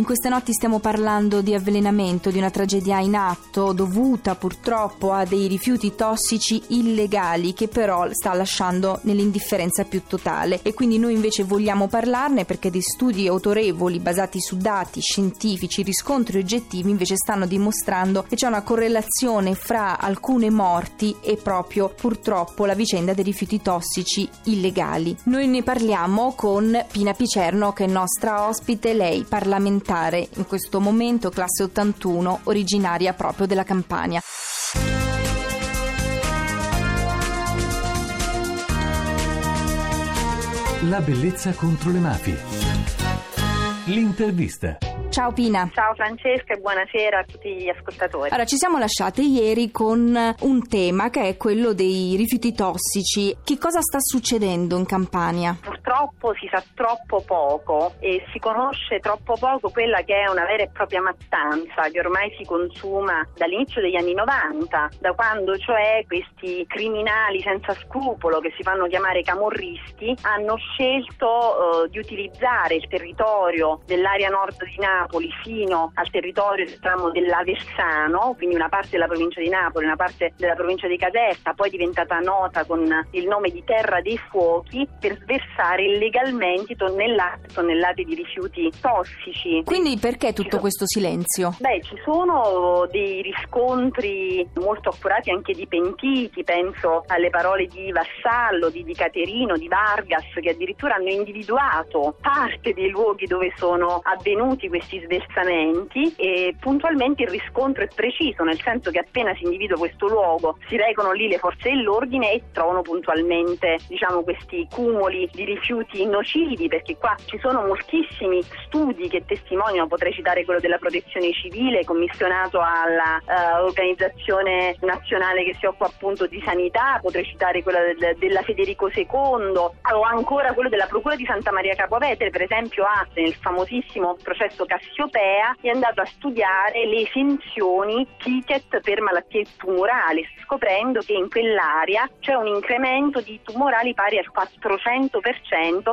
In queste notti stiamo parlando di avvelenamento, di una tragedia in atto dovuta purtroppo a dei rifiuti tossici illegali che però sta lasciando nell'indifferenza più totale e quindi noi invece vogliamo parlarne perché dei studi autorevoli basati su dati scientifici, riscontri oggettivi invece stanno dimostrando che c'è una correlazione fra alcune morti e proprio purtroppo la vicenda dei rifiuti tossici illegali. Noi ne parliamo con Pina Picerno che è nostra ospite, lei parlamentare in questo momento, classe 81, originaria proprio della Campania. La bellezza contro le mafie. L'intervista. Ciao Pina. Ciao Francesca e buonasera a tutti gli ascoltatori. Allora, ci siamo lasciate ieri con un tema che è quello dei rifiuti tossici. Che cosa sta succedendo in Campania? Purtroppo si sa troppo poco e si conosce troppo poco quella che è una vera e propria mattanza che ormai si consuma dall'inizio degli anni 90, da quando cioè questi criminali senza scrupolo che si fanno chiamare camorristi hanno scelto uh, di utilizzare il territorio dell'area nord di Napoli Napoli fino al territorio diciamo, dell'Aversano, quindi una parte della provincia di Napoli, una parte della provincia di Caserta, poi diventata nota con il nome di Terra dei Fuochi, per sversare illegalmente tonnellate tonnellate di rifiuti tossici. Quindi perché tutto questo silenzio? Beh, ci sono dei riscontri molto accurati anche di pentiti, penso alle parole di Vassallo, di, di Caterino, di Vargas, che addirittura hanno individuato parte dei luoghi dove sono avvenuti questi sversamenti e puntualmente il riscontro è preciso, nel senso che appena si individua questo luogo si recano lì le forze dell'ordine e trovano puntualmente diciamo, questi cumuli di rifiuti nocivi, perché qua ci sono moltissimi studi che testimoniano, potrei citare quello della protezione civile commissionato all'organizzazione uh, nazionale che si occupa appunto di sanità, potrei citare quello del, della Federico II o ancora quello della Procura di Santa Maria Capovetere, per esempio ha nel famosissimo processo Cassiopea è andato a studiare le esenzioni ticket per malattie tumorali, scoprendo che in quell'area c'è un incremento di tumorali pari al 400%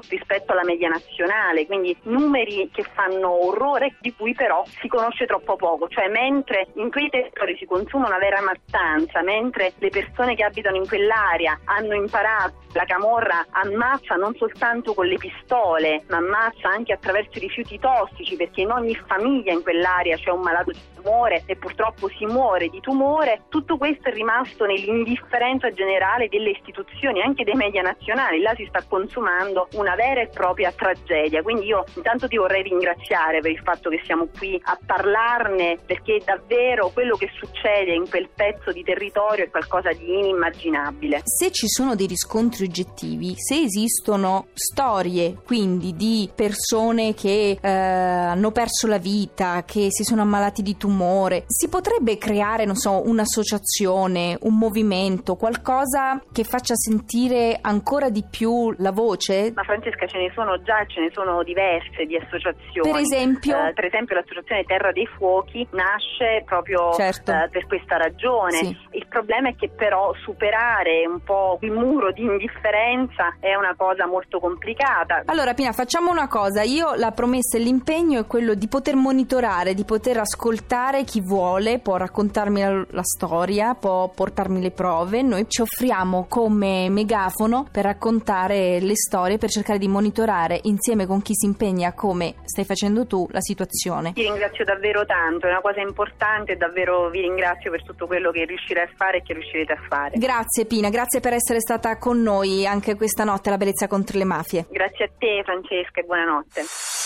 rispetto alla media nazionale, quindi numeri che fanno orrore di cui però si conosce troppo poco, cioè mentre in quei territori si consuma una vera mattanza, mentre le persone che abitano in quell'area hanno imparato la camorra ammazza non soltanto con le pistole, ma ammazza anche attraverso i rifiuti tossici, perché in ogni famiglia in quell'area c'è un malato di tumore e purtroppo si muore di tumore, tutto questo è rimasto nell'indifferenza generale delle istituzioni, anche dei media nazionali. Là si sta consumando una vera e propria tragedia. Quindi io intanto ti vorrei ringraziare per il fatto che siamo qui a parlarne, perché davvero quello che succede in quel pezzo di territorio è qualcosa di inimmaginabile. Se ci sono dei riscontri oggettivi, se esistono storie quindi di persone che eh, hanno perso la vita, che si sono ammalati di tumore, si potrebbe creare, non so, un'associazione, un movimento, qualcosa che faccia sentire ancora di più la voce? Ma Francesca ce ne sono già, ce ne sono diverse di associazioni. Per esempio? Eh, per esempio l'associazione Terra dei Fuochi nasce proprio certo. eh, per questa ragione. Sì. Il problema è che però superare un po' il muro di indifferenza differenza è una cosa molto complicata. Allora Pina, facciamo una cosa, io la promessa e l'impegno è quello di poter monitorare, di poter ascoltare chi vuole, può raccontarmi la, la storia, può portarmi le prove, noi ci offriamo come megafono per raccontare le storie, per cercare di monitorare insieme con chi si impegna come stai facendo tu la situazione. Ti ringrazio davvero tanto, è una cosa importante e davvero vi ringrazio per tutto quello che riuscirai a fare e che riuscirete a fare. Grazie Pina, grazie per essere stata con noi anche questa notte la bellezza contro le mafie. Grazie a te Francesca e buonanotte.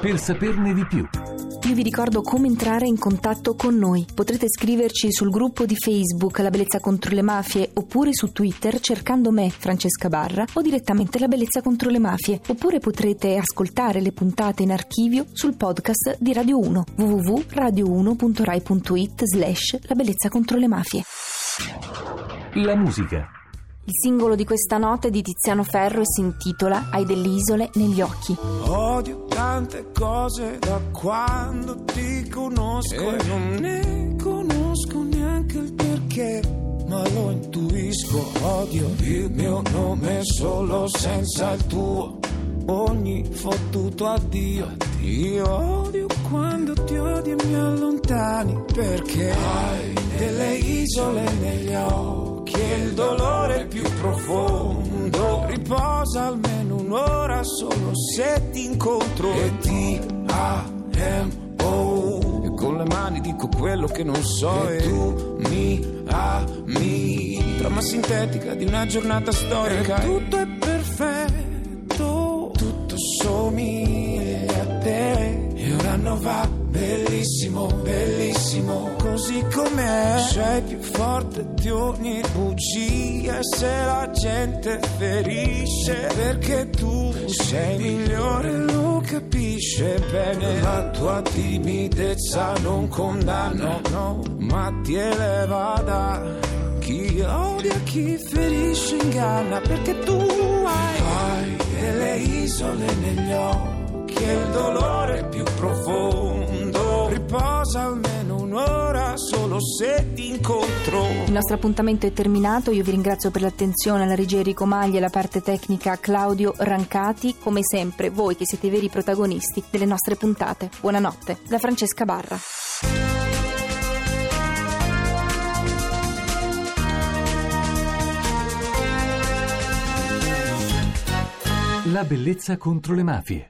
Per saperne di più. Io vi ricordo come entrare in contatto con noi. Potrete scriverci sul gruppo di Facebook La Bellezza contro le Mafie oppure su Twitter cercando me, Francesca Barra, o direttamente La Bellezza contro le Mafie. Oppure potrete ascoltare le puntate in archivio sul podcast di Radio 1 www.radio1.rai.it slash La Bellezza contro le Mafie. La musica Il singolo di questa notte di Tiziano Ferro si intitola Hai delle isole negli occhi. Odio tante cose da quando ti conosco e non ne conosco neanche il perché, ma lo intuisco. Odio il mio nome solo senza il tuo. Ogni fottuto addio. Io odio quando ti odi e mi allontani perché hai delle isole negli occhi che il dolore più profondo. Riposa almeno un'ora solo se ti incontro. E ti amo e con le mani dico quello che non so. E, e tu mi ami. Trama sintetica di una giornata storica. E tutto è perfetto. Tutto somiglia a te. E un anno va bellissimo bellissimo. Così com'è? Sei più forte di ogni bugia se la gente ferisce perché tu sei migliore lo capisce bene. La tua timidezza non condanno no, ma ti eleva da chi odia chi ferisce inganna perché tu hai, hai delle isole negli occhi e il dolore più profondo riposa almeno un'ora solo se ti incontro. Il nostro appuntamento è terminato, io vi ringrazio per l'attenzione alla regia Enrico Maglia e alla parte tecnica Claudio Rancati, come sempre voi che siete i veri protagonisti delle nostre puntate. Buonanotte, da Francesca Barra. La bellezza contro le mafie.